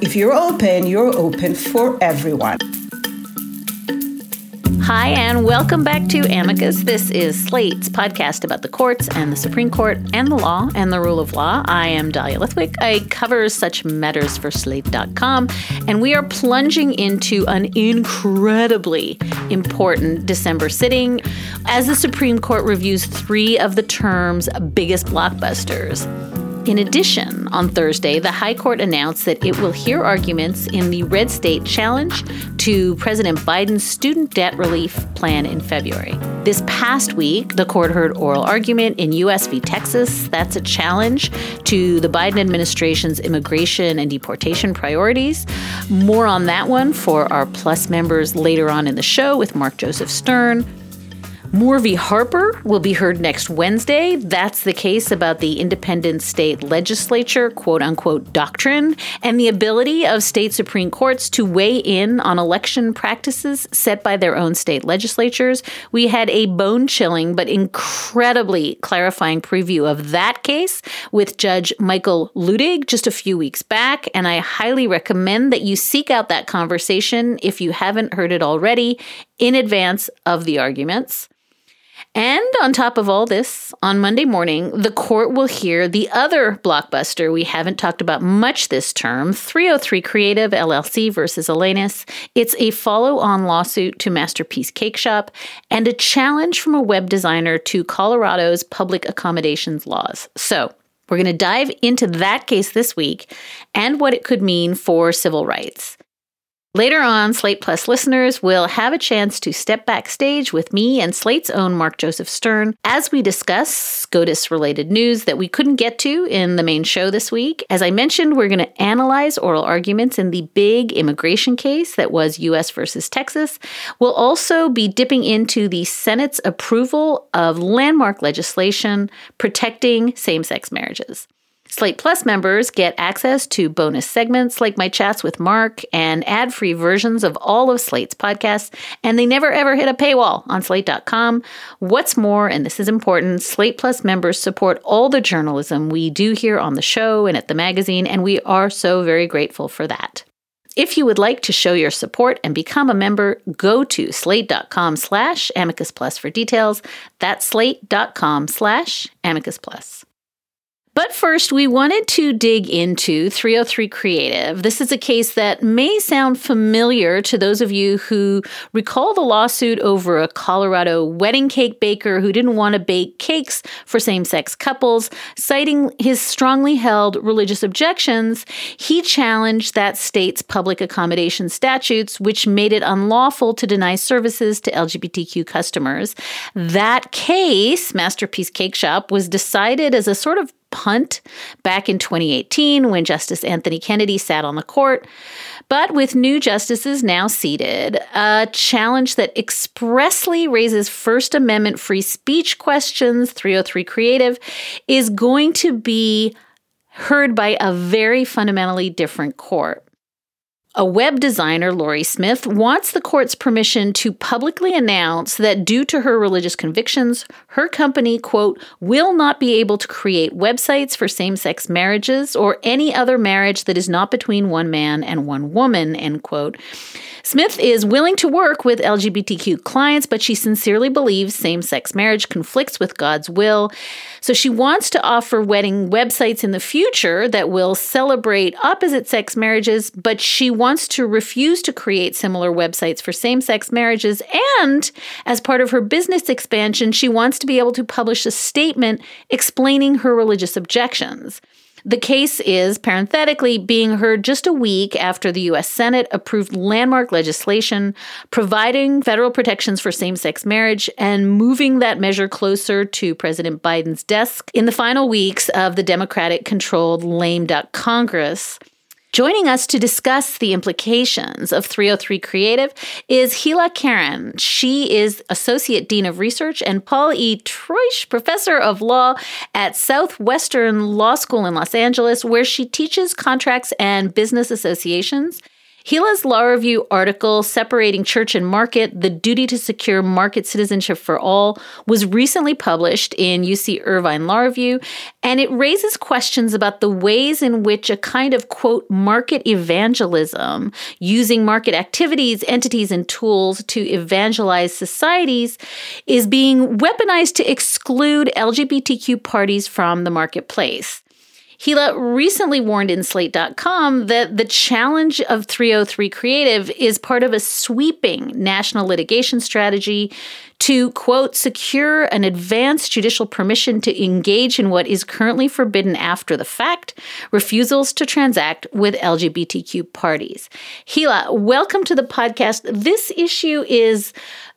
If you're open, you're open for everyone. Hi, and welcome back to Amicus. This is Slate's podcast about the courts and the Supreme Court and the law and the rule of law. I am Dahlia Lithwick. I cover such matters for Slate.com, and we are plunging into an incredibly important December sitting as the Supreme Court reviews three of the term's biggest blockbusters. In addition, on Thursday, the High Court announced that it will hear arguments in the red state challenge to President Biden's student debt relief plan in February. This past week, the court heard oral argument in U.S. v. Texas. That's a challenge to the Biden administration's immigration and deportation priorities. More on that one for our Plus members later on in the show with Mark Joseph Stern. Moore. Harper will be heard next Wednesday. That's the case about the independent state legislature, quote unquote, doctrine, and the ability of state Supreme Courts to weigh in on election practices set by their own state legislatures. We had a bone chilling but incredibly clarifying preview of that case with Judge Michael Luttig just a few weeks back, and I highly recommend that you seek out that conversation if you haven't heard it already in advance of the arguments. And on top of all this, on Monday morning, the court will hear the other blockbuster we haven't talked about much this term 303 Creative LLC versus Elenis. It's a follow on lawsuit to Masterpiece Cake Shop and a challenge from a web designer to Colorado's public accommodations laws. So, we're going to dive into that case this week and what it could mean for civil rights. Later on, Slate Plus listeners will have a chance to step backstage with me and Slate's own Mark Joseph Stern as we discuss SCOTUS related news that we couldn't get to in the main show this week. As I mentioned, we're going to analyze oral arguments in the big immigration case that was U.S. versus Texas. We'll also be dipping into the Senate's approval of landmark legislation protecting same sex marriages. Slate Plus members get access to bonus segments like my chats with Mark and ad free versions of all of Slate's podcasts, and they never ever hit a paywall on slate.com. What's more, and this is important, Slate Plus members support all the journalism we do here on the show and at the magazine, and we are so very grateful for that. If you would like to show your support and become a member, go to slate.com slash amicus plus for details. That's slate.com slash amicus plus. But first, we wanted to dig into 303 Creative. This is a case that may sound familiar to those of you who recall the lawsuit over a Colorado wedding cake baker who didn't want to bake cakes for same sex couples. Citing his strongly held religious objections, he challenged that state's public accommodation statutes, which made it unlawful to deny services to LGBTQ customers. That case, Masterpiece Cake Shop, was decided as a sort of punt back in 2018 when Justice Anthony Kennedy sat on the court. But with new justices now seated, a challenge that expressly raises First Amendment free speech questions, 303 Creative, is going to be heard by a very fundamentally different court. A web designer, Lorie Smith, wants the court's permission to publicly announce that due to her religious convictions, her company, quote, will not be able to create websites for same sex marriages or any other marriage that is not between one man and one woman, end quote. Smith is willing to work with LGBTQ clients, but she sincerely believes same sex marriage conflicts with God's will. So she wants to offer wedding websites in the future that will celebrate opposite sex marriages, but she wants to refuse to create similar websites for same sex marriages. And as part of her business expansion, she wants to be able to publish a statement explaining her religious objections. The case is, parenthetically, being heard just a week after the U.S. Senate approved landmark legislation providing federal protections for same sex marriage and moving that measure closer to President Biden's desk in the final weeks of the Democratic controlled lame duck Congress. Joining us to discuss the implications of 303 Creative is Hila Keren. She is Associate Dean of Research and Paul E. Treusch Professor of Law at Southwestern Law School in Los Angeles, where she teaches contracts and business associations. Hila's Law Review article, Separating Church and Market The Duty to Secure Market Citizenship for All, was recently published in UC Irvine Law Review, and it raises questions about the ways in which a kind of, quote, market evangelism, using market activities, entities, and tools to evangelize societies, is being weaponized to exclude LGBTQ parties from the marketplace. Hila recently warned in Slate.com that the challenge of 303 Creative is part of a sweeping national litigation strategy to, quote, secure an advanced judicial permission to engage in what is currently forbidden after the fact refusals to transact with LGBTQ parties. Hila, welcome to the podcast. This issue is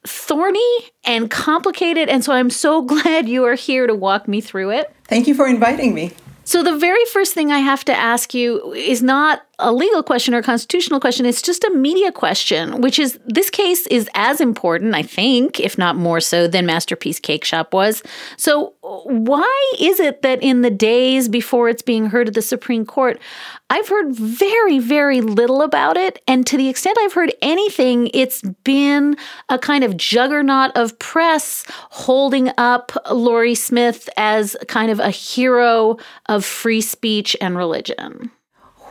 thorny and complicated, and so I'm so glad you are here to walk me through it. Thank you for inviting me. So, the very first thing I have to ask you is not a legal question or a constitutional question. It's just a media question, which is this case is as important, I think, if not more so, than Masterpiece Cake Shop was. So, why is it that in the days before it's being heard at the Supreme Court, I've heard very, very little about it. And to the extent I've heard anything, it's been a kind of juggernaut of press holding up Lorie Smith as kind of a hero of free speech and religion.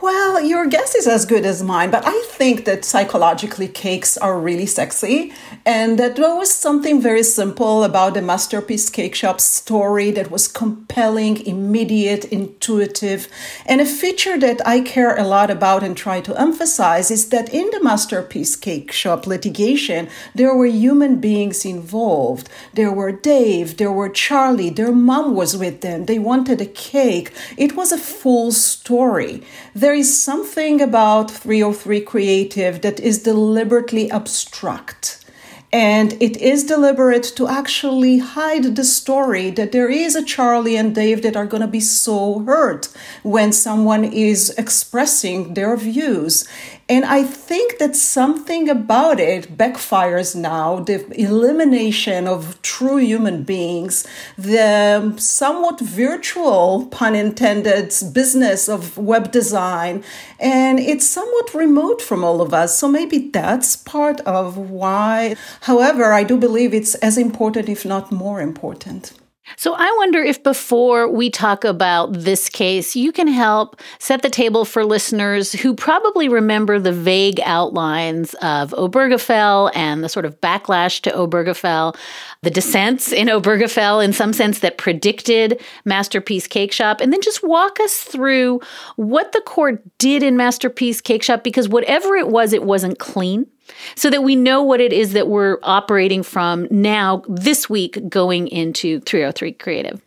Well, your guess is as good as mine, but I think that psychologically cakes are really sexy, and that there was something very simple about the Masterpiece Cake Shop story that was compelling, immediate, intuitive. And a feature that I care a lot about and try to emphasize is that in the Masterpiece Cake Shop litigation, there were human beings involved. There were Dave, there were Charlie, their mom was with them, they wanted a cake. It was a full story. There there is something about 303 Creative that is deliberately abstract. And it is deliberate to actually hide the story that there is a Charlie and Dave that are going to be so hurt when someone is expressing their views. And I think that something about it backfires now the elimination of true human beings, the somewhat virtual, pun intended, business of web design. And it's somewhat remote from all of us. So maybe that's part of why. However, I do believe it's as important, if not more important. So I wonder if before we talk about this case, you can help set the table for listeners who probably remember the vague outlines of Obergefell and the sort of backlash to Obergefell, the dissents in Obergefell in some sense that predicted Masterpiece Cake Shop, and then just walk us through what the court did in Masterpiece Cake Shop because whatever it was, it wasn't clean so that we know what it is that we're operating from now this week going into 303 Creative.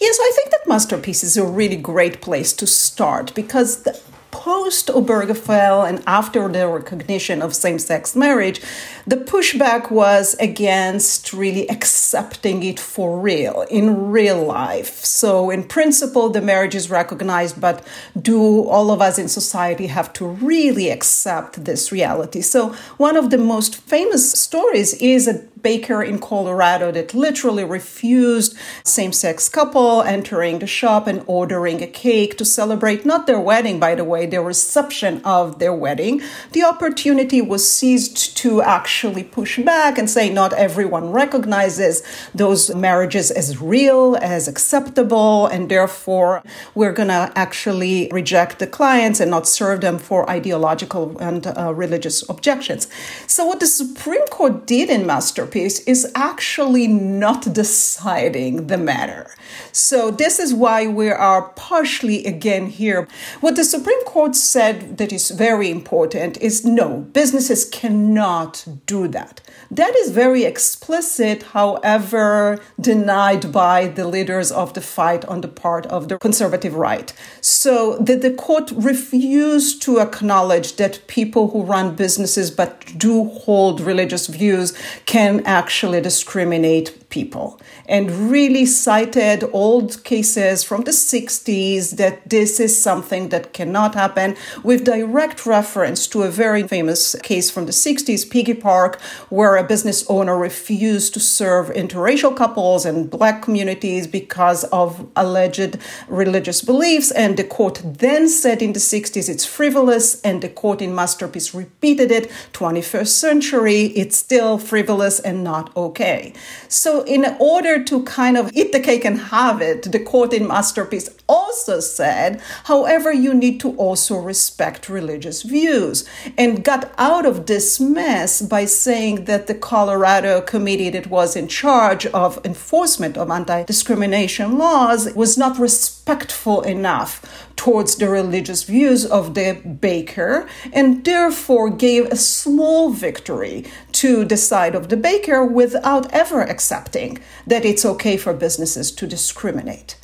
Yes, I think that Masterpiece is a really great place to start because the, post Obergefell and after the recognition of same sex marriage, the pushback was against really accepting it for real, in real life. So, in principle, the marriage is recognized, but do all of us in society have to really accept this reality? So, one of the most famous stories is a baker in Colorado that literally refused same sex couple entering the shop and ordering a cake to celebrate not their wedding, by the way, their reception of their wedding. The opportunity was seized to actually push back and say not everyone recognizes those marriages as real, as acceptable, and therefore we're going to actually reject the clients and not serve them for ideological and uh, religious objections. So, what the Supreme Court did in Masterpiece is actually not deciding the matter. So, this is why we are partially again here. What the Supreme Court court said that is very important is no, businesses cannot do that. That is very explicit, however, denied by the leaders of the fight on the part of the conservative right. So the, the court refused to acknowledge that people who run businesses but do hold religious views can actually discriminate people and really cited old cases from the 60s that this is something that cannot happen with direct reference to a very famous case from the 60s, Piggie Park, where a business owner refused to serve interracial couples and black communities because of alleged religious beliefs. And the court then said in the 60s it's frivolous, and the court in Masterpiece repeated it 21st century, it's still frivolous and not okay. So in order to kind of eat the cake and have it, the court in Masterpiece also said, however, you need to also respect religious views and got out of this mess by saying that the Colorado committee that was in charge of enforcement of anti discrimination laws was not respectful enough towards the religious views of the baker and therefore gave a small victory to the side of the baker without ever accepting that it's okay for businesses to discriminate.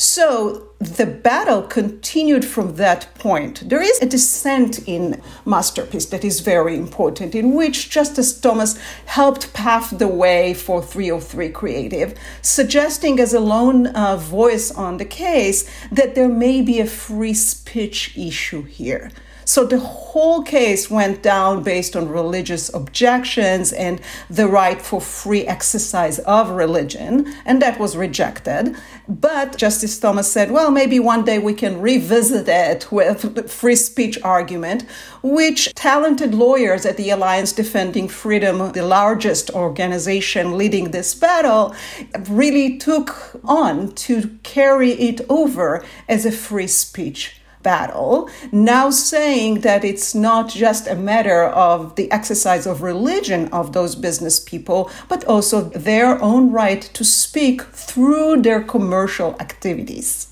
So the battle continued from that point. There is a dissent in Masterpiece that is very important, in which Justice Thomas helped pave the way for 303 Creative, suggesting as a lone uh, voice on the case that there may be a free speech issue here. So the whole case went down based on religious objections and the right for free exercise of religion, and that was rejected. But Justice Thomas said, well, maybe one day we can revisit it with free speech argument, which talented lawyers at the Alliance Defending Freedom, the largest organization leading this battle, really took on to carry it over as a free speech battle, now saying that it's not just a matter of the exercise of religion of those business people, but also their own right to speak through their commercial activities.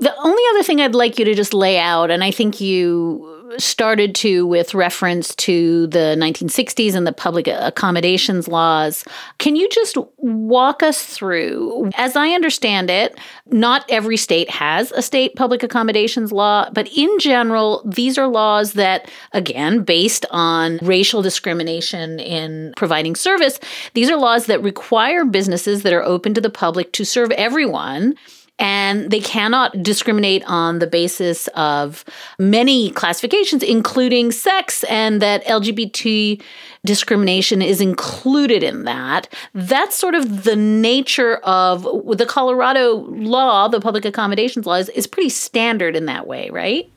The only other thing I'd like you to just lay out, and I think you started to with reference to the 1960s and the public accommodations laws. Can you just walk us through? As I understand it, not every state has a state public accommodations law, but in general, these are laws that, again, based on racial discrimination in providing service, these are laws that require businesses that are open to the public to serve everyone and they cannot discriminate on the basis of many classifications, including sex, and that LGBT discrimination is included in that. That's sort of the nature of the Colorado law, the public accommodations law, is, is pretty standard in that way, right?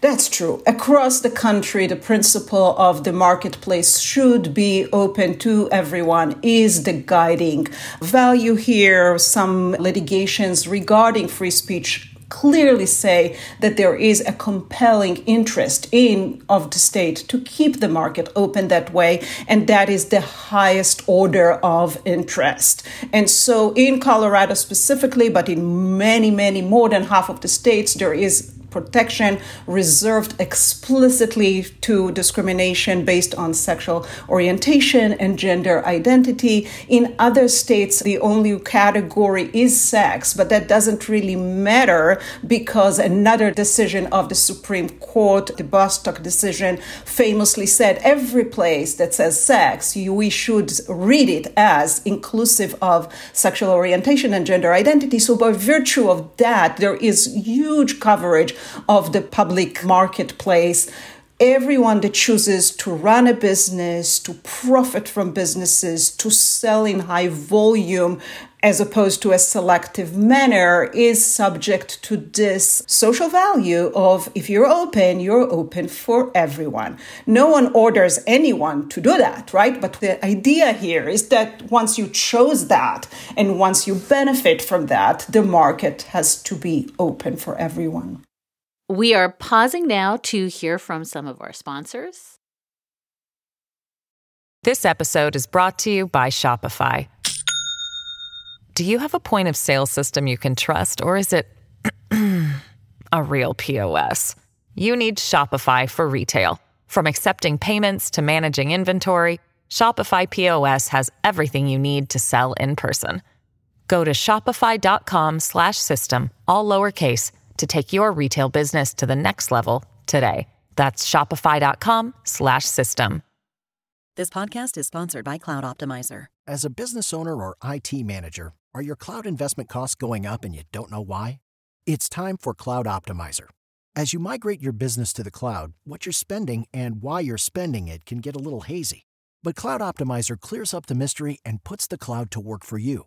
That's true. Across the country, the principle of the marketplace should be open to everyone is the guiding value here. Some litigations regarding free speech clearly say that there is a compelling interest in of the state to keep the market open that way and that is the highest order of interest and so in colorado specifically but in many many more than half of the states there is protection reserved explicitly to discrimination based on sexual orientation and gender identity. In other states, the only category is sex, but that doesn't really matter because another decision of the Supreme Court, the Bostock decision, famously said every place that says sex, we should read it as inclusive of sexual orientation and gender identity. So, by virtue of that, there is huge coverage of the public marketplace everyone that chooses to run a business, to profit from businesses, to sell in high volume as opposed to a selective manner is subject to this social value of if you're open, you're open for everyone. No one orders anyone to do that, right? But the idea here is that once you chose that and once you benefit from that, the market has to be open for everyone. We are pausing now to hear from some of our sponsors. This episode is brought to you by Shopify. Do you have a point of sale system you can trust, or is it a real POS? you need Shopify for retail. From accepting payments to managing inventory, Shopify POS has everything you need to sell in person. Go to shopify.com/system all lowercase to take your retail business to the next level today. That's shopify.com/system. This podcast is sponsored by Cloud Optimizer. As a business owner or IT manager, are your cloud investment costs going up and you don't know why? It's time for Cloud Optimizer. As you migrate your business to the cloud, what you're spending and why you're spending it can get a little hazy. But Cloud Optimizer clears up the mystery and puts the cloud to work for you.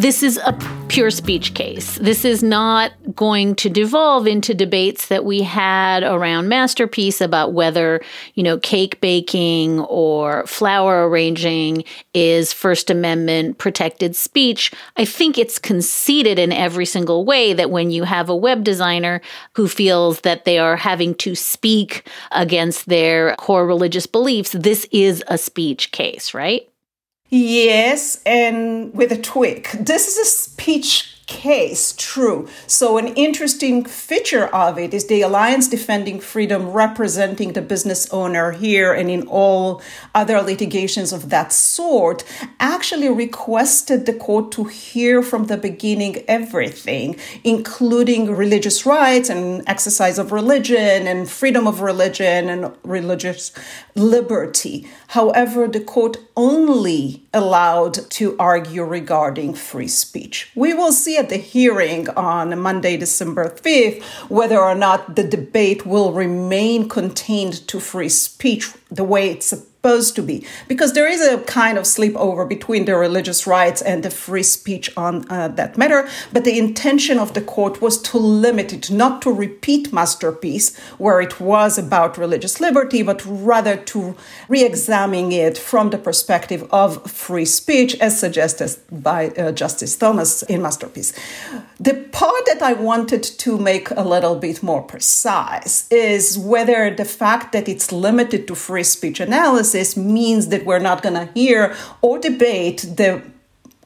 This is a pure speech case. This is not going to devolve into debates that we had around Masterpiece about whether, you know, cake baking or flower arranging is First Amendment protected speech. I think it's conceded in every single way that when you have a web designer who feels that they are having to speak against their core religious beliefs, this is a speech case, right? Yes, and with a tweak. This is a speech case true. So, an interesting feature of it is the Alliance Defending Freedom representing the business owner here and in all other litigations of that sort actually requested the court to hear from the beginning everything, including religious rights and exercise of religion and freedom of religion and religious liberty. However, the court only allowed to argue regarding free speech. We will see at the hearing on Monday, December 5th, whether or not the debate will remain contained to free speech the way it's supposed to be. Because there is a kind of sleepover between the religious rights and the free speech on uh, that matter but the intention of the court was to limit it not to repeat masterpiece where it was about religious liberty but rather to re-examine it from the perspective of free speech as suggested by uh, justice thomas in masterpiece. The part that i wanted to make a little bit more precise is whether the fact that it's limited to free speech analysis means that we're not going to hear or debate the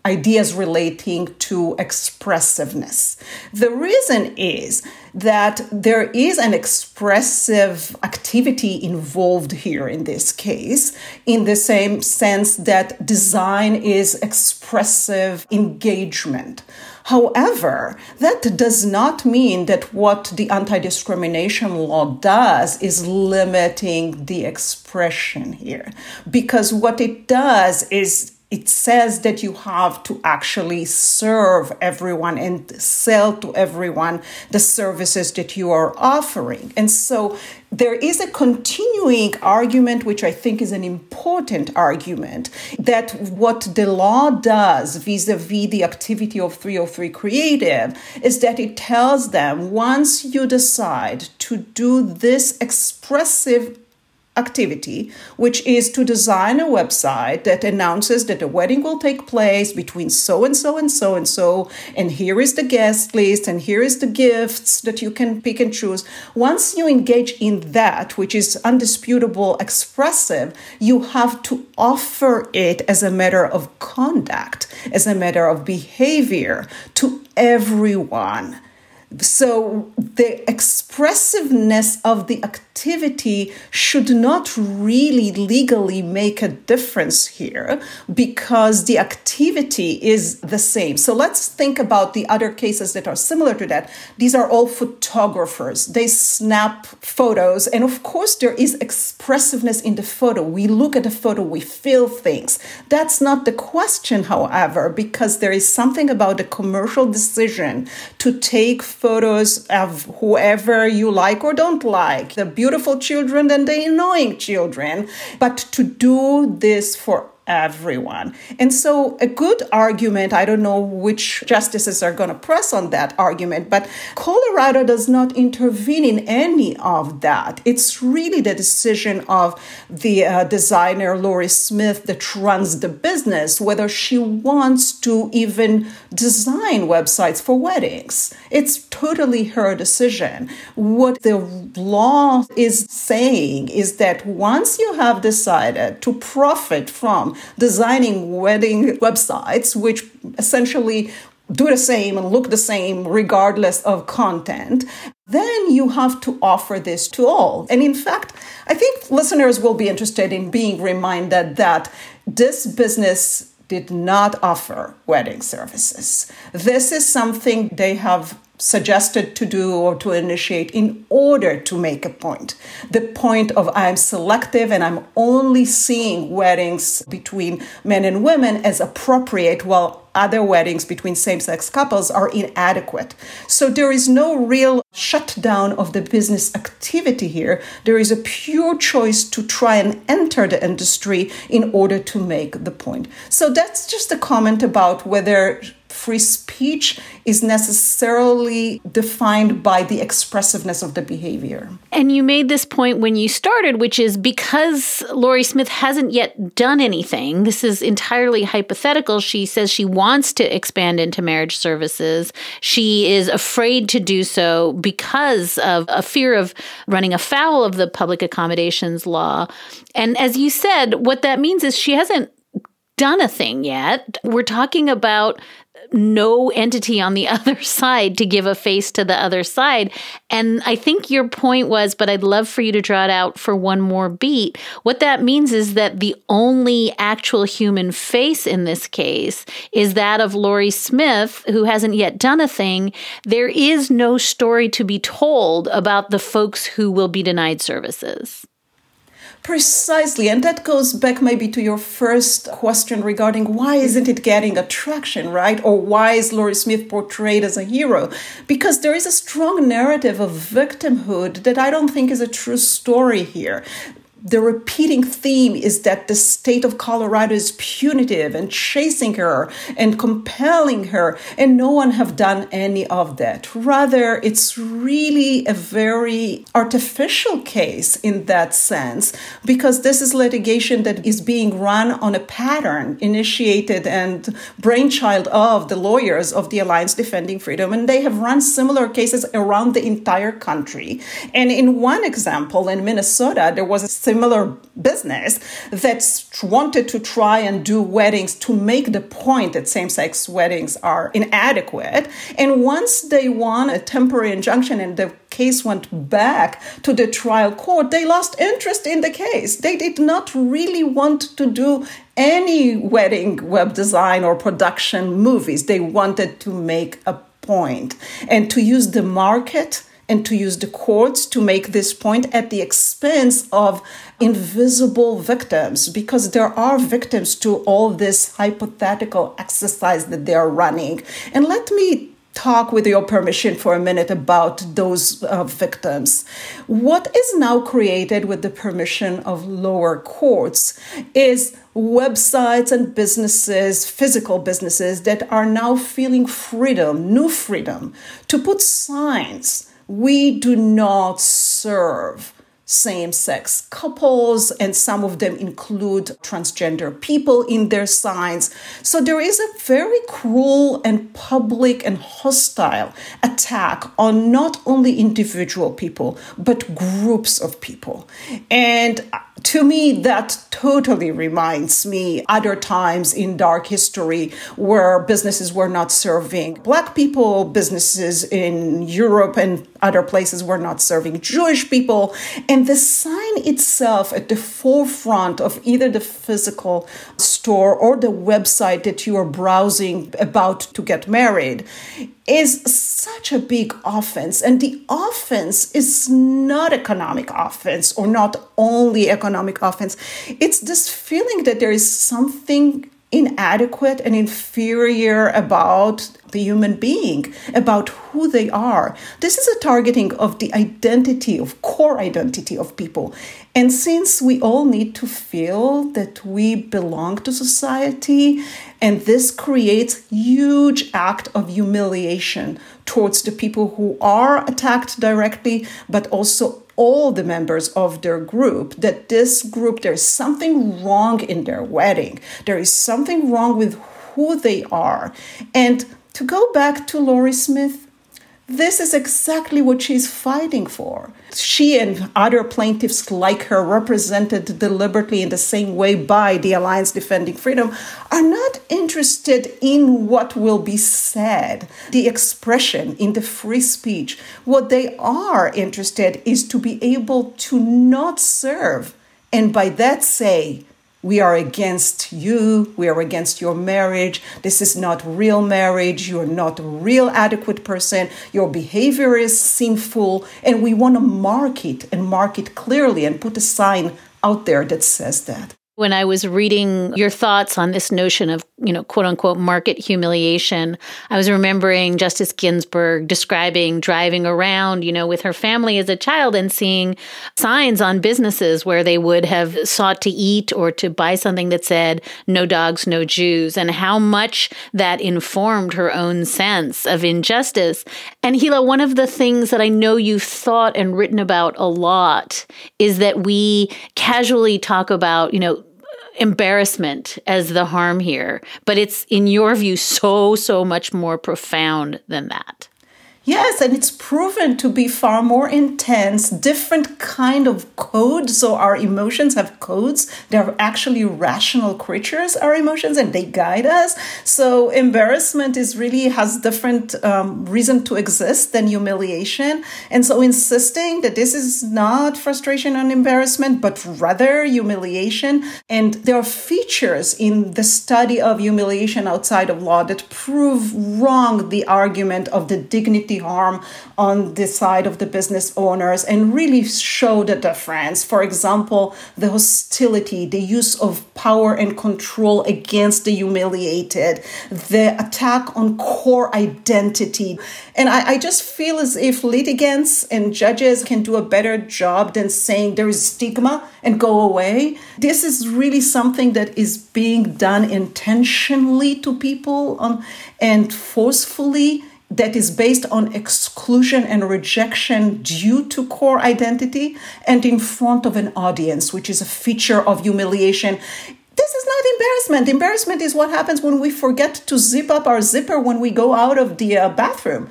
ideas relating to expressiveness. The reason is that there is an expressive activity involved here in this case, in the same sense that design is expressive engagement. However, that does not mean that what the anti discrimination law does is limiting the expression here, because what it does is it says that you have to actually serve everyone and sell to everyone the services that you are offering. And so there is a continuing argument, which I think is an important argument, that what the law does vis a vis the activity of 303 Creative is that it tells them once you decide to do this expressive activity, which is to design a website that announces that a wedding will take place between so and so and so and so, and here is the guest list, and here is the gifts that you can pick and choose. Once you engage in that, which is undisputable, expressive, you have to offer it as a matter of conduct, as a matter of behavior to everyone. So the expressiveness of the activity activity should not really legally make a difference here because the activity is the same. So let's think about the other cases that are similar to that. These are all photographers. They snap photos. And of course, there is expressiveness in the photo. We look at the photo, we feel things. That's not the question, however, because there is something about the commercial decision to take photos of whoever you like or don't like, the beautiful children and the annoying children, but to do this for everyone. And so, a good argument, I don't know which justices are going to press on that argument, but Colorado does not intervene in any of that. It's really the decision of the uh, designer, Lorie Smith, that runs the business, whether she wants to even design websites for weddings. It's totally her decision. What the law is saying is that once you have decided to profit from designing wedding websites, which essentially do the same and look the same regardless of content, then you have to offer this to all. And in fact, I think listeners will be interested in being reminded that this business did not offer wedding services. This is something they have suggested to do or to initiate in order to make a point. The point of I'm selective and I'm only seeing weddings between men and women as appropriate while other weddings between same sex couples are inadequate. So there is no real shutdown of the business activity here. There is a pure choice to try and enter the industry in order to make the point. So that's just a comment about whether free speech is necessarily defined by the expressiveness of the behavior. And you made this point when you started, which is because Lorie Smith hasn't yet done anything, this is entirely hypothetical. She says she wants to expand into marriage services. She is afraid to do so because of a fear of running afoul of the public accommodations law. And as you said, what that means is she hasn't done a thing yet. We're talking about no entity on the other side to give a face to the other side. And I think your point was, but I'd love for you to draw it out for one more beat. What that means is that the only actual human face in this case is that of Lorie Smith, who hasn't yet done a thing. There is no story to be told about the folks who will be denied services. Precisely. And that goes back maybe to your first question regarding why isn't it getting attraction, right? Or why is Lorie Smith portrayed as a hero? Because there is a strong narrative of victimhood that I don't think is a true story here the repeating theme is that the state of Colorado is punitive and chasing her and compelling her, and no one have done any of that. Rather, it's really a very artificial case in that sense because this is litigation that is being run on a pattern initiated and brainchild of the lawyers of the Alliance Defending Freedom, and they have run similar cases around the entire country. And in one example, in Minnesota, there was a similar business that wanted to try and do weddings to make the point that same sex weddings are inadequate. And once they won a temporary injunction and the case went back to the trial court, they lost interest in the case. They did not really want to do any wedding web design or production movies. They wanted to make a point and to use the market and to use the courts to make this point at the expense of invisible victims because there are victims to all this hypothetical exercise that they are running. And let me talk with your permission for a minute about those uh, victims. What is now created with the permission of lower courts is websites and businesses, physical businesses that are now feeling freedom, new freedom, to put signs we do not serve same sex couples, and some of them include transgender people in their signs. So there is a very cruel and public and hostile attack on not only individual people, but groups of people. And to me, that totally reminds me other times in dark history where businesses were not serving black people, businesses in Europe and other places were not serving Jewish people. And the sign itself at the forefront of either the physical store or the website that you are browsing about to get married is such a big offense. And the offense is not economic offense or not only economic offense. It's this feeling that there is something inadequate and inferior about the human being, about who they are. This is a targeting of the identity, of core identity of people. And since we all need to feel that we belong to society, and this creates huge act of humiliation towards the people who are attacked directly, but also all the members of their group that this group there's something wrong in their wedding. There is something wrong with who they are. And to go back to Lorie Smith this is exactly what she's fighting for. She and other plaintiffs like her, represented deliberately in the same way by the Alliance Defending Freedom, are not interested in what will be said, the expression in the free speech. What they are interested is to be able to not serve and by that say, we are against you, we are against your marriage, this is not real marriage, you're not a real adequate person, your behavior is sinful, and we want to mark it and mark it clearly and put a sign out there that says that. When I was reading your thoughts on this notion of, you know, quote unquote market humiliation, I was remembering Justice Ginsburg describing driving around, you know, with her family as a child and seeing signs on businesses where they would have sought to eat or to buy something that said, no dogs, no Jews, and how much that informed her own sense of injustice. And Hila, one of the things that I know you've thought and written about a lot is that we casually talk about, you know, embarrassment as the harm here, but it's, in your view, so, so much more profound than that. Yes, and it's proven to be far more intense, different kind of codes. So our emotions have codes. They're actually rational creatures, our emotions, and they guide us. So embarrassment is really has different um, reason to exist than humiliation. And so insisting that this is not frustration and embarrassment, but rather humiliation. And there are features in the study of humiliation outside of law that prove wrong the argument of the dignity harm on the side of the business owners and really show the difference. For example, the hostility, the use of power and control against the humiliated, the attack on core identity. And I, I just feel as if litigants and judges can do a better job than saying there is stigma and go away. This is really something that is being done intentionally to people um, and forcefully that is based on exclusion and rejection due to core identity and in front of an audience, which is a feature of humiliation. This is not embarrassment. Embarrassment is what happens when we forget to zip up our zipper when we go out of the uh, bathroom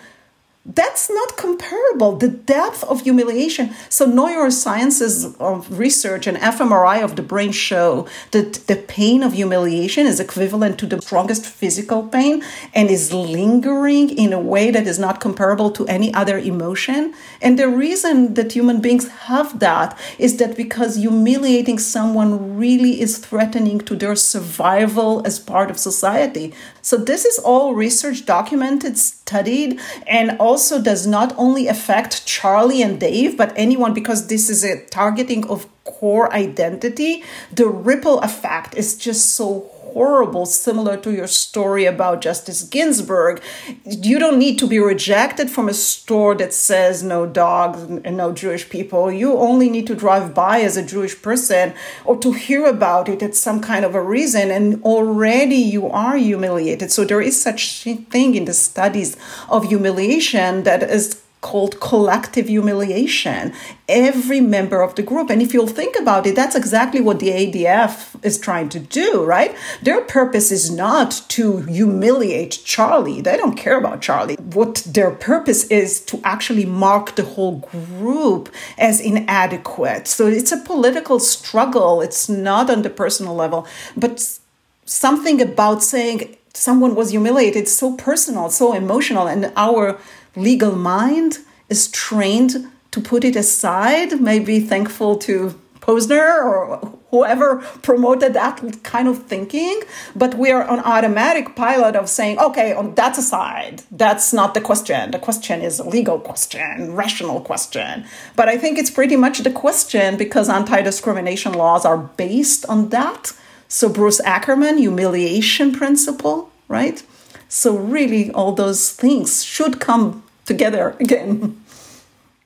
that's not comparable. The depth of humiliation. So neurosciences of research and fmri of the brain show that the pain of humiliation is equivalent to the strongest physical pain and is lingering in a way that is not comparable to any other emotion. And the reason that human beings have that is that because humiliating someone really is threatening to their survival as part of society. So this is all research documented studied and also does not only affect Charlie and Dave, but anyone because this is a targeting of core identity. The ripple effect is just so horrible, similar to your story about Justice Ginsburg. You don't need to be rejected from a store that says no dogs and no Jewish people. You only need to drive by as a Jewish person or to hear about it at some kind of a reason, and already you are humiliated. So there is such thing in the studies of humiliation that is called collective humiliation. Every member of the group. And if you'll think about it, that's exactly what the ADF is trying to do, right? Their purpose is not to humiliate Charlie. They don't care about Charlie. What their purpose is to actually mark the whole group as inadequate. So it's a political struggle. It's not on the personal level, but something about saying someone was humiliated so personal, so emotional, and our legal mind is trained to put it aside, maybe thankful to Posner or whoever promoted that kind of thinking. But we are on automatic pilot of saying, okay, on that aside, that's not the question. The question is a legal question, rational question. But I think it's pretty much the question because anti discrimination laws are based on that. So, Bruce Ackerman, humiliation principle, right? So, really, all those things should come together again.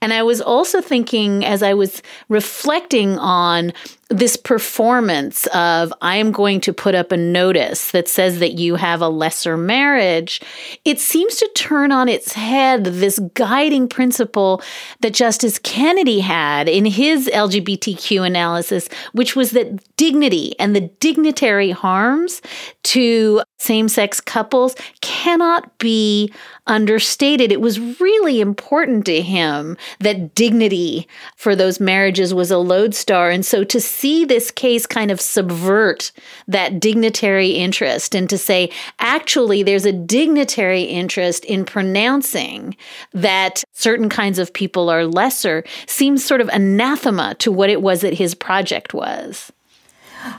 And I was also thinking as I was reflecting on this performance of I am going to put up a notice that says that you have a lesser marriage, it seems to turn on its head this guiding principle that Justice Kennedy had in his LGBTQ analysis, which was that dignity and the dignitary harms to same sex couples cannot be understated. It was really important to him that dignity for those marriages was a lodestar. And so to see this case kind of subvert that dignitary interest and to say, actually, there's a dignitary interest in pronouncing that certain kinds of people are lesser seems sort of anathema to what it was that his project was.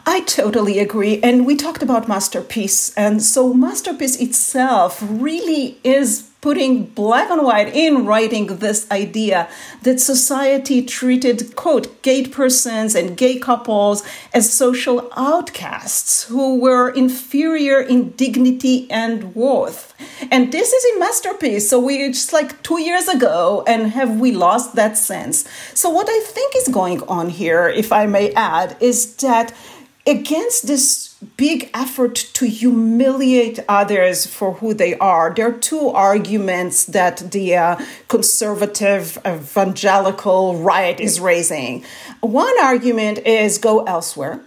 I totally agree. And we talked about Masterpiece. And so, Masterpiece itself really is putting black and white in writing this idea that society treated, quote, gay persons and gay couples as social outcasts who were inferior in dignity and worth. And this is a masterpiece. So we just like two years ago, and have we lost that sense? So, what I think is going on here, if I may add, is that against this big effort to humiliate others for who they are. There are two arguments that the uh, conservative evangelical right is raising. One argument is go elsewhere.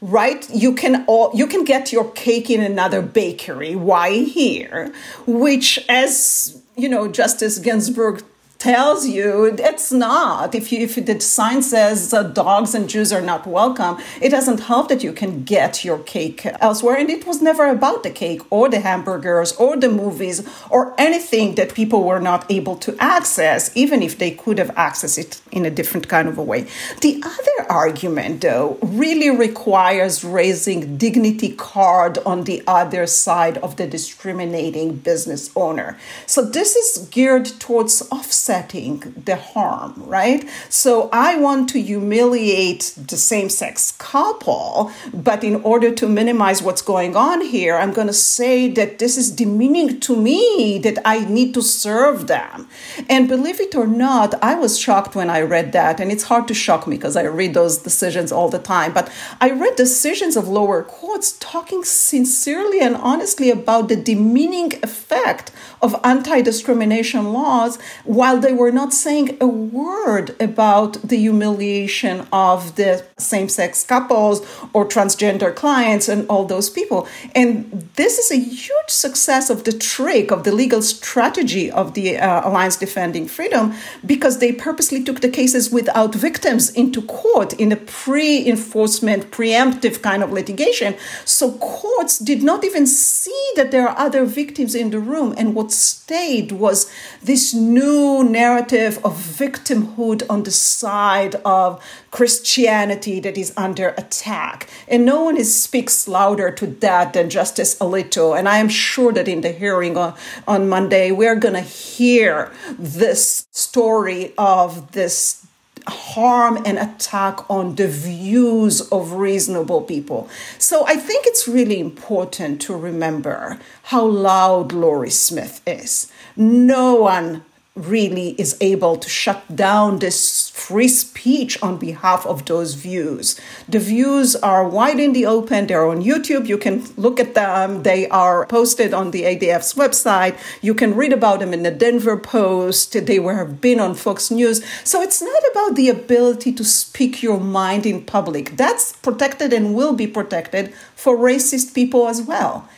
Right, you can all you can get your cake in another bakery. Why here? Which, as you know, Justice Ginsburg tells you it's not. If you, if the sign says uh, dogs and Jews are not welcome, it doesn't help that you can get your cake elsewhere. And it was never about the cake or the hamburgers or the movies or anything that people were not able to access, even if they could have accessed it in a different kind of a way. The other argument, though, really requires raising dignity card on the other side of the discriminating business owner. So this is geared towards offsetting offsetting the harm, right? So I want to humiliate the same sex couple, but in order to minimize what's going on here, I'm going to say that this is demeaning to me, that I need to serve them. And believe it or not, I was shocked when I read that. And it's hard to shock me because I read those decisions all the time. But I read decisions of lower courts talking sincerely and honestly about the demeaning effect of anti discrimination laws while they were not saying a word about the humiliation of the same sex couples or transgender clients and all those people. And this is a huge success of the trick, of the legal strategy of the uh, Alliance Defending Freedom, because they purposely took the cases without victims into court in a pre enforcement, preemptive kind of litigation. So courts did not even see that there are other victims in the room. And what stayed was this new narrative of victimhood on the side of Christianity that is under attack. And no one is, speaks louder to that than Justice Alito. And I am sure that in the hearing on, on Monday, we're going to hear this story of this harm and attack on the views of reasonable people. So I think it's really important to remember how loud Lorie Smith is. No one really is able to shut down this free speech on behalf of those views. The views are wide in the open, they're on YouTube, you can look at them, they are posted on the ADF's website, you can read about them in the Denver Post, they were, have been on Fox News. So it's not about the ability to speak your mind in public. That's protected and will be protected for racist people as well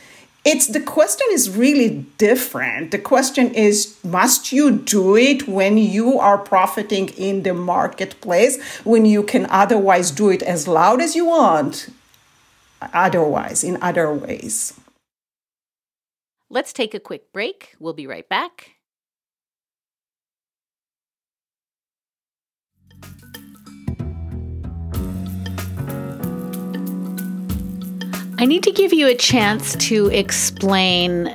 it's the question is really different. The question is must you do it when you are profiting in the marketplace, when you can otherwise do it as loud as you want, otherwise, in other ways? Let's take a quick break. We'll be right back. I need to give you a chance to explain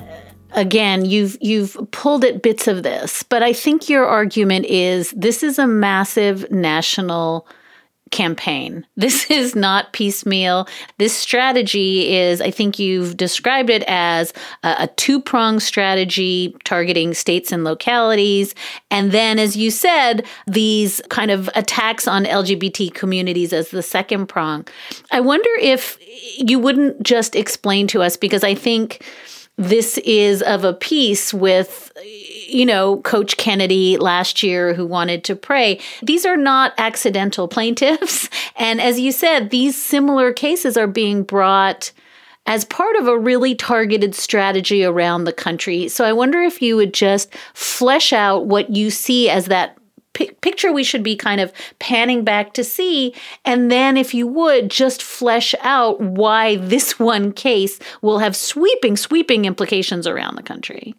again you've you've pulled at bits of this but i think your argument is this is a massive national campaign. This is not piecemeal. This strategy is, I think you've described it as a, a two pronged strategy targeting states and localities. And then, as you said, these kind of attacks on LGBT communities as the second prong. I wonder if you wouldn't just explain to us, because I think this is of a piece with you know, Coach Kennedy last year who wanted to pray. These are not accidental plaintiffs. And as you said, these similar cases are being brought as part of a really targeted strategy around the country. So I wonder if you would just flesh out what you see as that picture we should be kind of panning back to see. And then, if you would, just flesh out why this one case will have sweeping, sweeping implications around the country.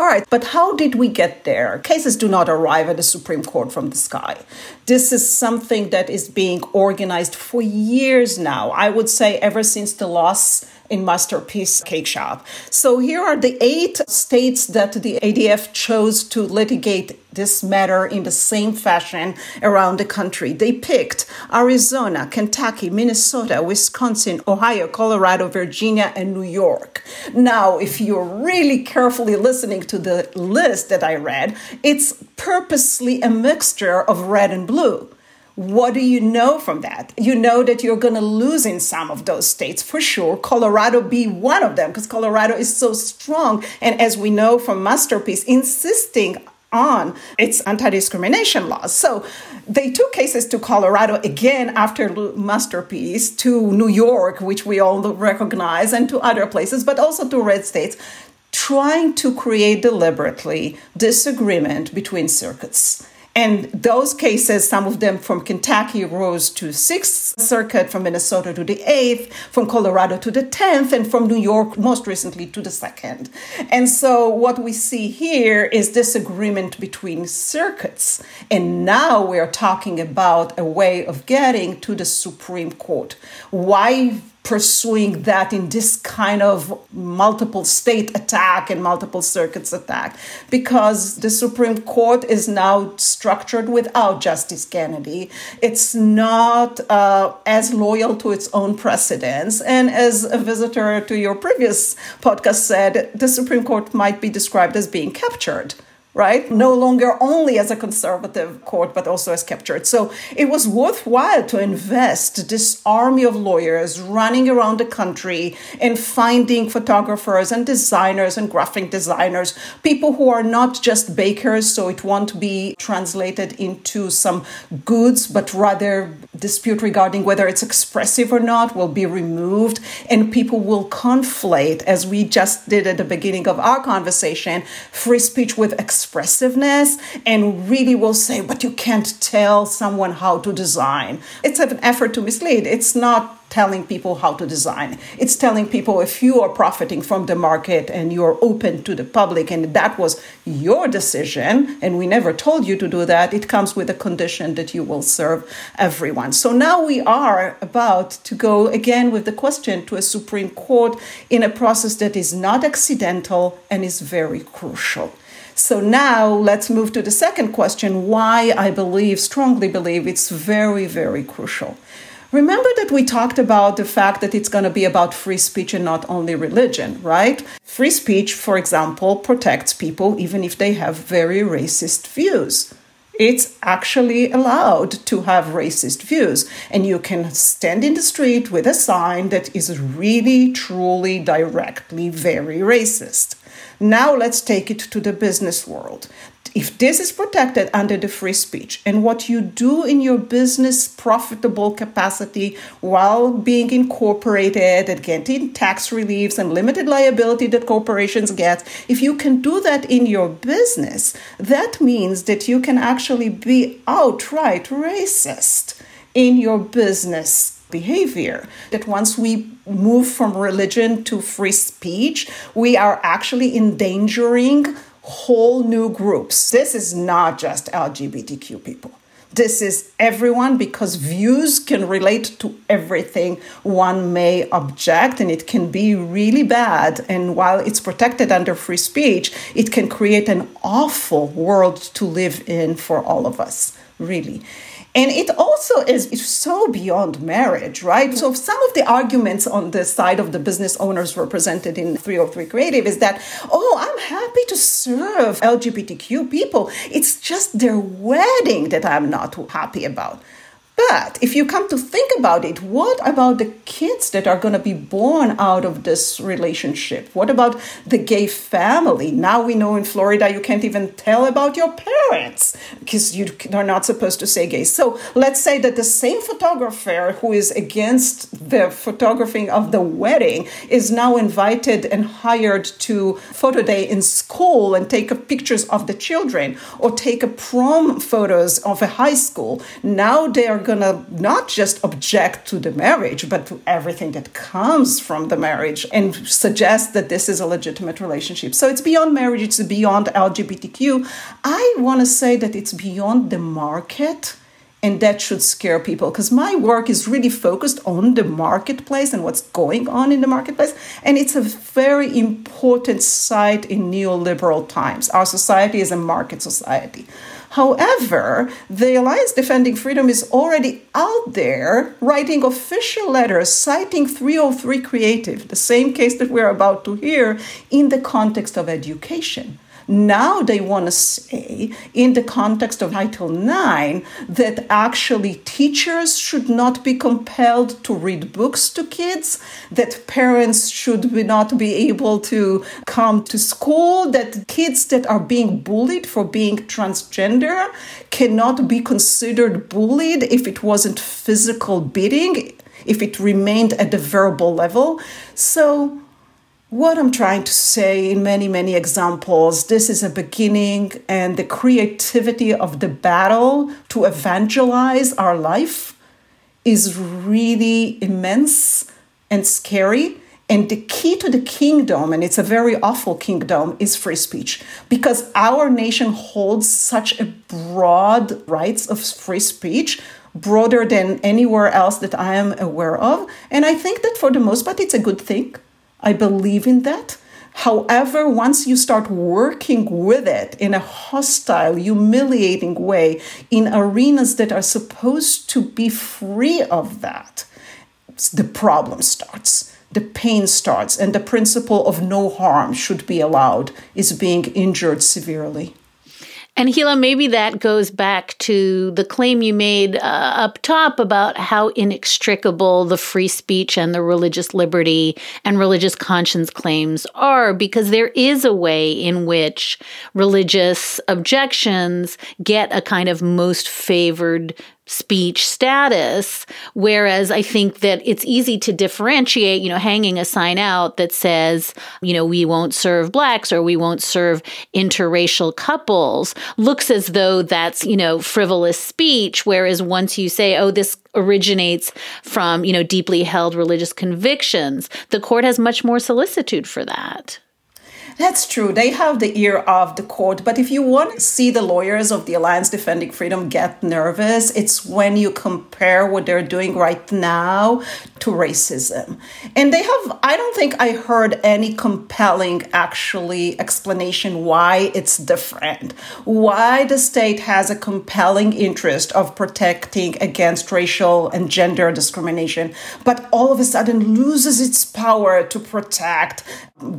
All right, but how did we get there? Cases do not arrive at the Supreme Court from the sky. This is something that is being organized for years now. I would say ever since the loss in Masterpiece Cake Shop. So here are the eight states that the ADF chose to litigate this matter in the same fashion around the country. They picked Arizona, Kentucky, Minnesota, Wisconsin, Ohio, Colorado, Virginia, and New York. Now, if you're really carefully listening to the list that I read, it's purposely a mixture of red and blue. What do you know from that? You know that you're going to lose in some of those states for sure. Colorado be one of them because Colorado is so strong. And as we know from Masterpiece, insisting on its anti discrimination laws. So they took cases to Colorado again after Masterpiece, to New York, which we all recognize, and to other places, but also to red states, trying to create deliberately disagreement between circuits. And those cases, some of them from Kentucky rose to Sixth Circuit, from Minnesota to the Eighth, from Colorado to the Tenth, and from New York most recently to the Second. And so what we see here is disagreement between circuits. And now we're talking about a way of getting to the Supreme Court. Why pursuing that in this kind of multiple state attack and multiple circuits attack because the Supreme Court is now structured without Justice Kennedy. It's not uh, as loyal to its own precedents. And as a visitor to your previous podcast said, the Supreme Court might be described as being captured right? No longer only as a conservative court, but also as captured. So it was worthwhile to invest this army of lawyers running around the country and finding photographers and designers and graphic designers, people who are not just bakers, so it won't be translated into some goods, but rather dispute regarding whether it's expressive or not will be removed, and people will conflate, as we just did at the beginning of our conversation, free speech with expressive expressiveness and really will say, but you can't tell someone how to design. It's an effort to mislead. It's not telling people how to design. It's telling people if you are profiting from the market and you're open to the public and that was your decision and we never told you to do that, it comes with a condition that you will serve everyone. So now we are about to go again with the question to a Supreme Court in a process that is not accidental and is very crucial. So now let's move to the second question why I believe, strongly believe it's very, very crucial. Remember that we talked about the fact that it's going to be about free speech and not only religion, right? Free speech, for example, protects people even if they have very racist views. It's actually allowed to have racist views. And you can stand in the street with a sign that is really, truly, directly very racist. Now let's take it to the business world. If this is protected under the free speech and what you do in your business profitable capacity while being incorporated and getting tax reliefs and limited liability that corporations get, if you can do that in your business, that means that you can actually be outright racist in your business behavior. That once we move from religion to free speech, we are actually endangering whole new groups. This is not just LGBTQ people. this is everyone because views can relate to everything one may object and it can be really bad and while it's protected under free speech it can create an awful world to live in for all of us really and it also is, so beyond marriage, right? So some of the arguments on the side of the business owners represented in 303 Creative is that, oh, I'm happy to serve LGBTQ people. It's just their wedding that I'm not happy about. But if you come to think about it, what about the kids that are going to be born out of this relationship? What about the gay family? Now we know in Florida you can't even tell about your parents because you are not supposed to say gay. So let's say that the same photographer who is against the photographing of the wedding is now invited and hired to photo day in school and take pictures of the children or take a prom photos of a high school. Now they are going to not just object to the marriage, but to everything that comes from the marriage and suggest that this is a legitimate relationship. So it's beyond marriage, it's beyond LGBTQ. I want to say that it's beyond the market. And that should scare people because my work is really focused on the marketplace and what's going on in the marketplace. And it's a very important site in neoliberal times. Our society is a market society. However, the Alliance Defending Freedom is already out there writing official letters citing 303 Creative, the same case that we're about to hear, in the context of education. Now they want to say, in the context of Title IX, that actually teachers should not be compelled to read books to kids, that parents should not be able to come to school, that kids that are being bullied for being transgender cannot be considered bullied if it wasn't physical beating, if it remained at the verbal level. So, what I'm trying to say in many, many examples, this is a beginning, and the creativity of the battle to evangelize our life is really immense and scary. And the key to the kingdom, and it's a very awful kingdom, is free speech. Because our nation holds such a broad rights of free speech, broader than anywhere else that I am aware of. And I think that for the most part, it's a good thing I believe in that. However, once you start working with it in a hostile, humiliating way in arenas that are supposed to be free of that, the problem starts. The pain starts, and the principle of no harm should be allowed is being injured severely. And Hila, maybe that goes back to the claim you made uh, up top about how inextricable the free speech and the religious liberty and religious conscience claims are, because there is a way in which religious objections get a kind of most favored speech status. Whereas I think that it's easy to differentiate, you know, hanging a sign out that says, you know, we won't serve blacks or we won't serve interracial couples looks as though that's, you know, frivolous speech. Whereas once you say, oh, this originates from, you know, deeply held religious convictions, the court has much more solicitude for that. That's true. They have the ear of the court. But if you want to see the lawyers of the Alliance Defending Freedom get nervous, it's when you compare what they're doing right now to racism. And they have, I don't think I heard any compelling, actually, explanation why it's different, why the state has a compelling interest of protecting against racial and gender discrimination, but all of a sudden loses its power to protect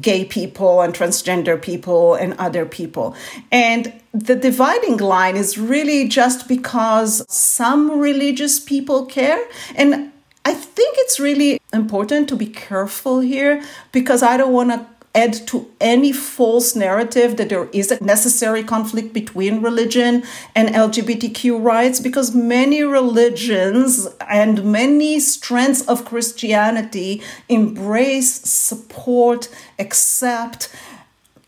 gay people and transgender people and other people. And the dividing line is really just because some religious people care. And I think it's really important to be careful here because I don't want to add to any false narrative that there is a necessary conflict between religion and LGBTQ rights because many religions and many strands of Christianity embrace, support, accept,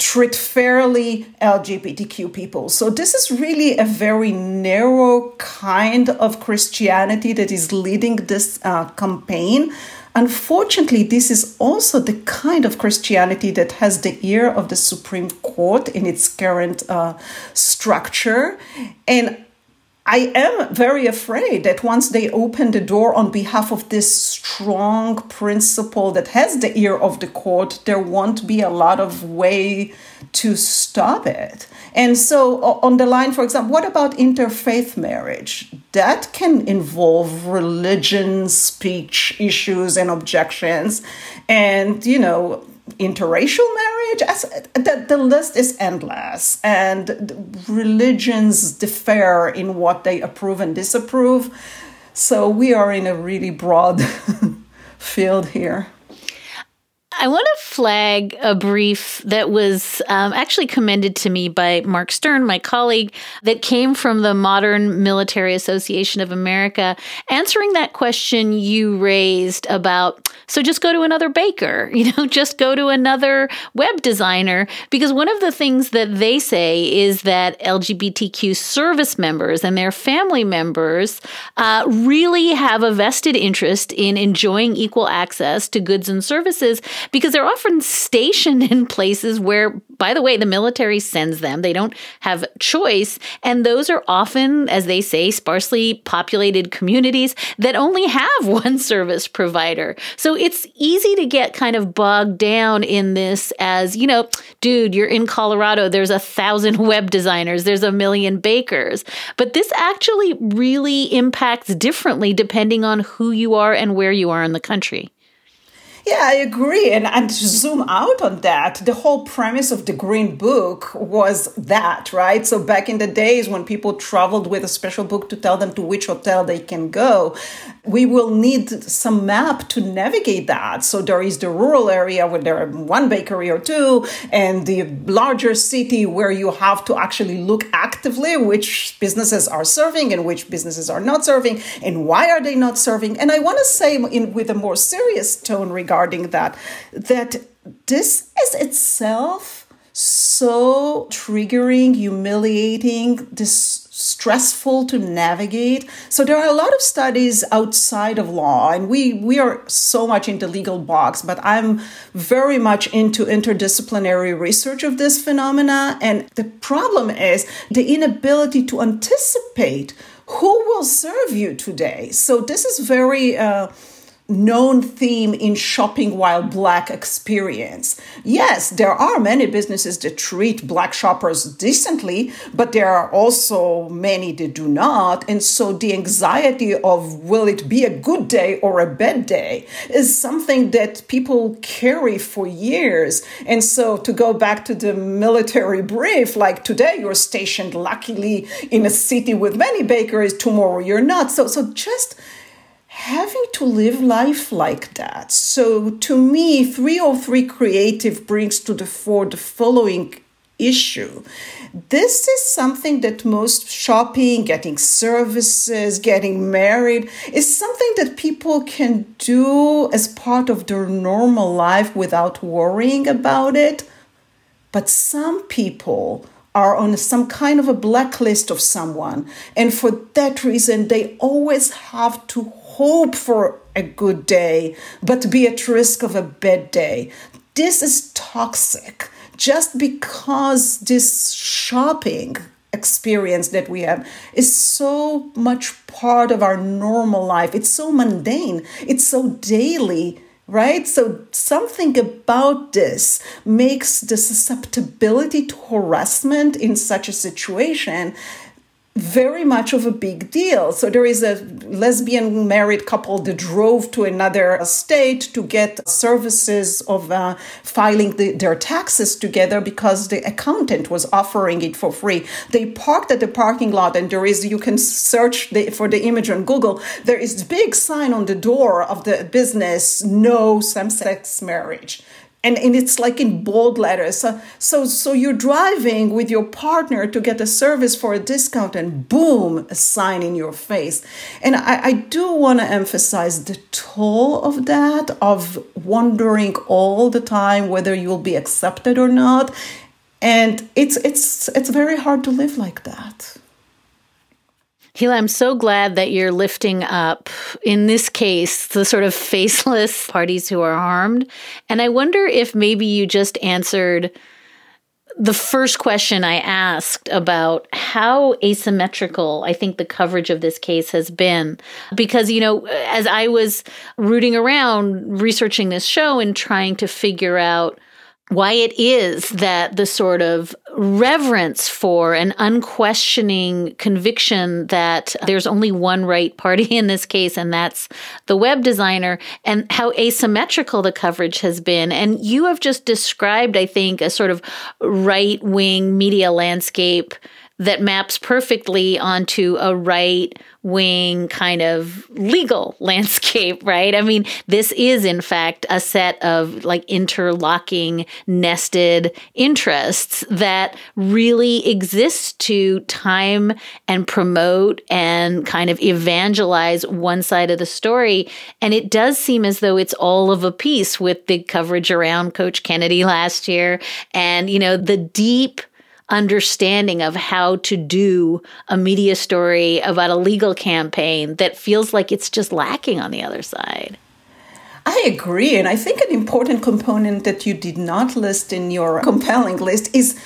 treat fairly LGBTQ people. So, this is really a very narrow kind of Christianity that is leading this uh, campaign. Unfortunately, this is also the kind of Christianity that has the ear of the Supreme Court in its current uh, structure. And I am very afraid that once they open the door on behalf of this strong principle that has the ear of the court, there won't be a lot of way to stop it. And so, on the line, for example, what about interfaith marriage? That can involve religion, speech issues, and objections. And, you know, interracial marriage? As, the, the list is endless and religions differ in what they approve and disapprove. So we are in a really broad field here I want to flag a brief that was um, actually commended to me by Mark Stern, my colleague, that came from the Modern Military Association of America, answering that question you raised about so just go to another baker, you know, just go to another web designer. Because one of the things that they say is that LGBTQ service members and their family members uh, really have a vested interest in enjoying equal access to goods and services because they're often stationed in places where, by the way, the military sends them. They don't have choice. And those are often, as they say, sparsely populated communities that only have one service provider. So it's easy to get kind of bogged down in this as, you know, dude, you're in Colorado, there's a thousand web designers, there's a million bakers. But this actually really impacts differently depending on who you are and where you are in the country. Yeah, I agree. And, and to zoom out on that, the whole premise of the Green Book was that, right? So back in the days when people traveled with a special book to tell them to which hotel they can go, we will need some map to navigate that. So there is the rural area where there are one bakery or two, and the larger city where you have to actually look actively which businesses are serving and which businesses are not serving, and why are they not serving. And I want to say in with a more serious tone regarding that, that this is itself so triggering, humiliating, this stressful to navigate. So there are a lot of studies outside of law, and we we are so much into legal box, but I'm very much into interdisciplinary research of this phenomena. And the problem is the inability to anticipate who will serve you today. So this is very uh, known theme in shopping while black experience. Yes, there are many businesses that treat black shoppers decently, but there are also many that do not. And so the anxiety of will it be a good day or a bad day is something that people carry for years. And so to go back to the military brief, like today you're stationed luckily in a city with many bakeries, tomorrow you're not. So so just having to live life like that. So to me, 303 Creative brings to the fore the following issue. This is something that most shopping, getting services, getting married is something that people can do as part of their normal life without worrying about it. But some people are on some kind of a blacklist of someone. And for that reason, they always have to hope for a good day, but be at risk of a bad day. This is toxic just because this shopping experience that we have is so much part of our normal life. It's so mundane, it's so daily right? So something about this makes the susceptibility to harassment in such a situation very much of a big deal. So there is a lesbian married couple that drove to another state to get services of uh, filing the, their taxes together because the accountant was offering it for free. They parked at the parking lot, and there is you can search the, for the image on Google. There is big sign on the door of the business: no same-sex marriage and, and it's like in bold letters. So, so, so you're driving with your partner to get a service for a discount, and boom, a sign in your face. And I, I do want to emphasize the toll of that, of wondering all the time whether you'll be accepted or not. And it's it's it's very hard to live like that. Hila, I'm so glad that you're lifting up, in this case, the sort of faceless parties who are harmed. And I wonder if maybe you just answered the first question I asked about how asymmetrical I think the coverage of this case has been. Because, you know, as I was rooting around researching this show and trying to figure out why it is that the sort of reverence for an unquestioning conviction that there's only one right party in this case, and that's the web designer, and how asymmetrical the coverage has been. And you have just described, I think, a sort of right wing media landscape that maps perfectly onto a right wing kind of legal landscape, right? I mean, this is in fact a set of like interlocking, nested interests that really exist to time and promote and kind of evangelize one side of the story. And it does seem as though it's all of a piece with the coverage around Coach Kennedy last year and, you know, the deep understanding of how to do a media story about a legal campaign that feels like it's just lacking on the other side. I agree. And I think an important component that you did not list in your compelling list is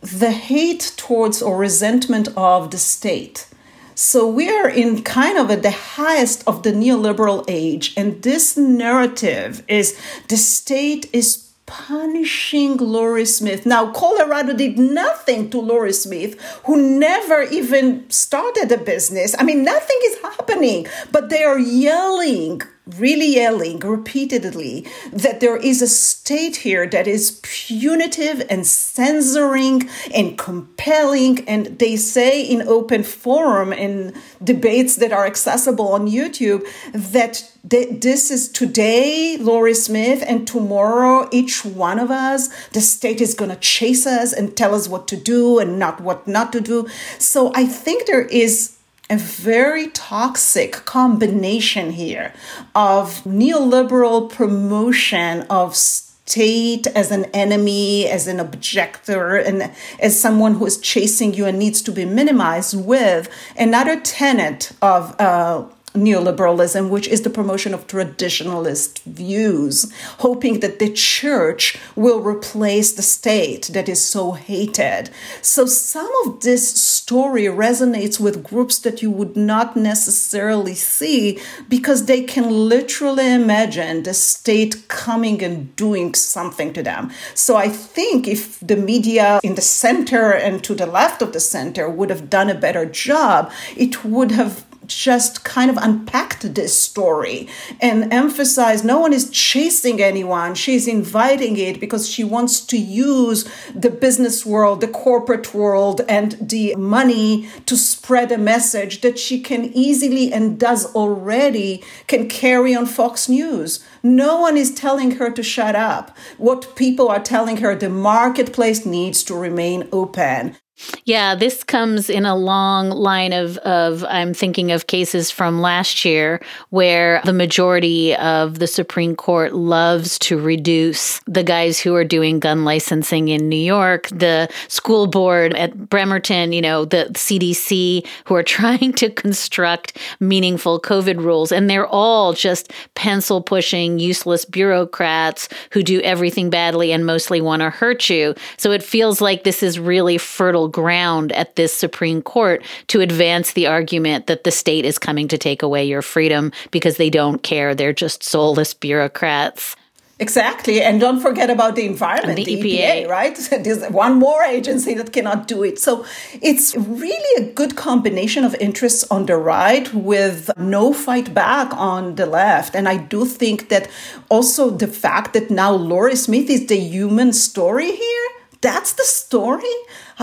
the hate towards or resentment of the state. So we are in kind of at the highest of the neoliberal age, and this narrative is the state is punishing Lorie Smith. Now, Colorado did nothing to Lorie Smith, who never even started a business. I mean, nothing is happening, but they are yelling really yelling repeatedly that there is a state here that is punitive and censoring and compelling. And they say in open forum in debates that are accessible on YouTube that this is today Lorie Smith and tomorrow each one of us the state is going to chase us and tell us what to do and not what not to do so i think there is a very toxic combination here of neoliberal promotion of state as an enemy, as an objector, and as someone who is chasing you and needs to be minimized with another tenet of uh, neoliberalism, which is the promotion of traditionalist views, hoping that the church will replace the state that is so hated. So some of this story resonates with groups that you would not necessarily see because they can literally imagine the state coming and doing something to them. So I think if the media in the center and to the left of the center would have done a better job, it would have just kind of unpacked this story and emphasized no one is chasing anyone. She's inviting it because she wants to use the business world, the corporate world, and the money to spread a message that she can easily and does already can carry on Fox News. No one is telling her to shut up. What people are telling her, the marketplace needs to remain open. Yeah, this comes in a long line of, of I'm thinking of cases from last year where the majority of the Supreme Court loves to reduce the guys who are doing gun licensing in New York, the school board at Bremerton, you know, the CDC who are trying to construct meaningful COVID rules. And they're all just pencil pushing, useless bureaucrats who do everything badly and mostly want to hurt you. So it feels like this is really fertile ground at this Supreme Court to advance the argument that the state is coming to take away your freedom because they don't care. They're just soulless bureaucrats. Exactly. And don't forget about the environment, the, the EPA. EPA. right? There's one more agency that cannot do it. So it's really a good combination of interests on the right with no fight back on the left. And I do think that also the fact that now Lorie Smith is the human story here, that's the story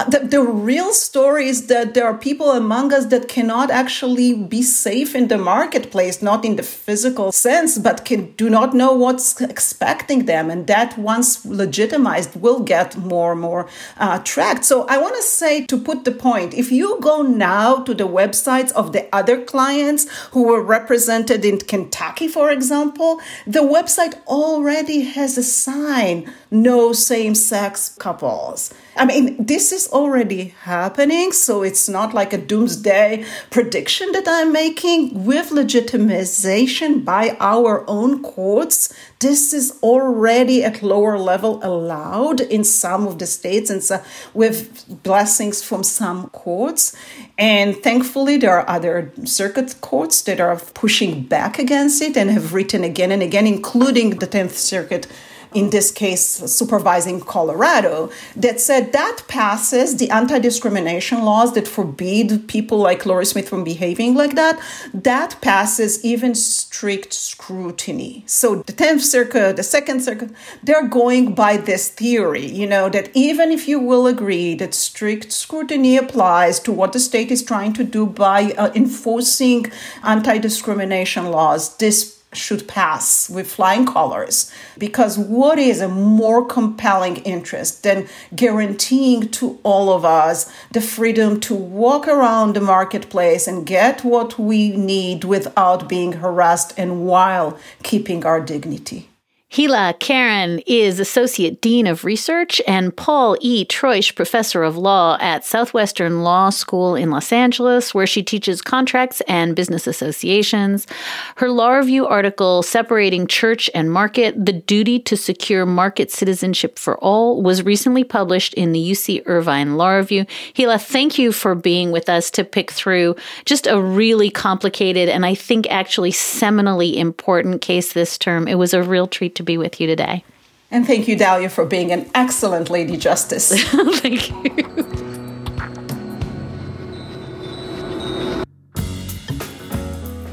the, the real story is that there are people among us that cannot actually be safe in the marketplace, not in the physical sense, but can do not know what's expecting them. And that once legitimized will get more and more uh, tracked. So I want to say to put the point, if you go now to the websites of the other clients who were represented in Kentucky, for example, the website already has a sign, no same sex couples. I mean, this is already happening, so it's not like a doomsday prediction that I'm making. With legitimization by our own courts, this is already at lower level allowed in some of the states and so with blessings from some courts. And thankfully, there are other circuit courts that are pushing back against it and have written again and again, including the 10th Circuit in this case supervising Colorado, that said that passes the anti discrimination laws that forbid people like Lorie Smith from behaving like that. That passes even strict scrutiny. So the 10th Circuit, the Second Circuit, they're going by this theory, you know, that even if you will agree that strict scrutiny applies to what the state is trying to do by uh, enforcing anti discrimination laws, this should pass with flying colors because what is a more compelling interest than guaranteeing to all of us the freedom to walk around the marketplace and get what we need without being harassed and while keeping our dignity Hila Keren is Associate Dean of Research and Paul E. Treusch Professor of Law at Southwestern Law School in Los Angeles, where she teaches contracts and business associations. Her Law Review article, Separating Church and Market The Duty to Secure Market Citizenship for All, was recently published in the UC Irvine Law Review. Hila, thank you for being with us to pick through just a really complicated and I think actually seminally important case this term. It was a real treat to be with you today. And thank you, Dahlia, for being an excellent Lady Justice. thank you.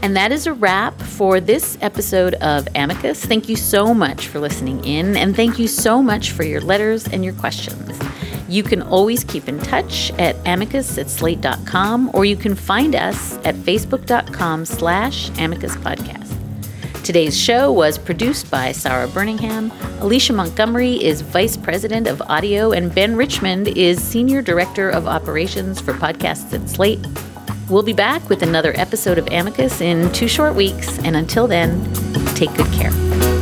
And that is a wrap for this episode of Amicus. Thank you so much for listening in, and thank you so much for your letters and your questions. You can always keep in touch at amicus at slate.com, or you can find us at facebook.com slash amicus podcast. Today's show was produced by Sarah Birmingham. Alicia Montgomery is Vice President of Audio, and Ben Richmond is Senior Director of Operations for Podcasts at Slate. We'll be back with another episode of Amicus in two short weeks, and until then, take good care.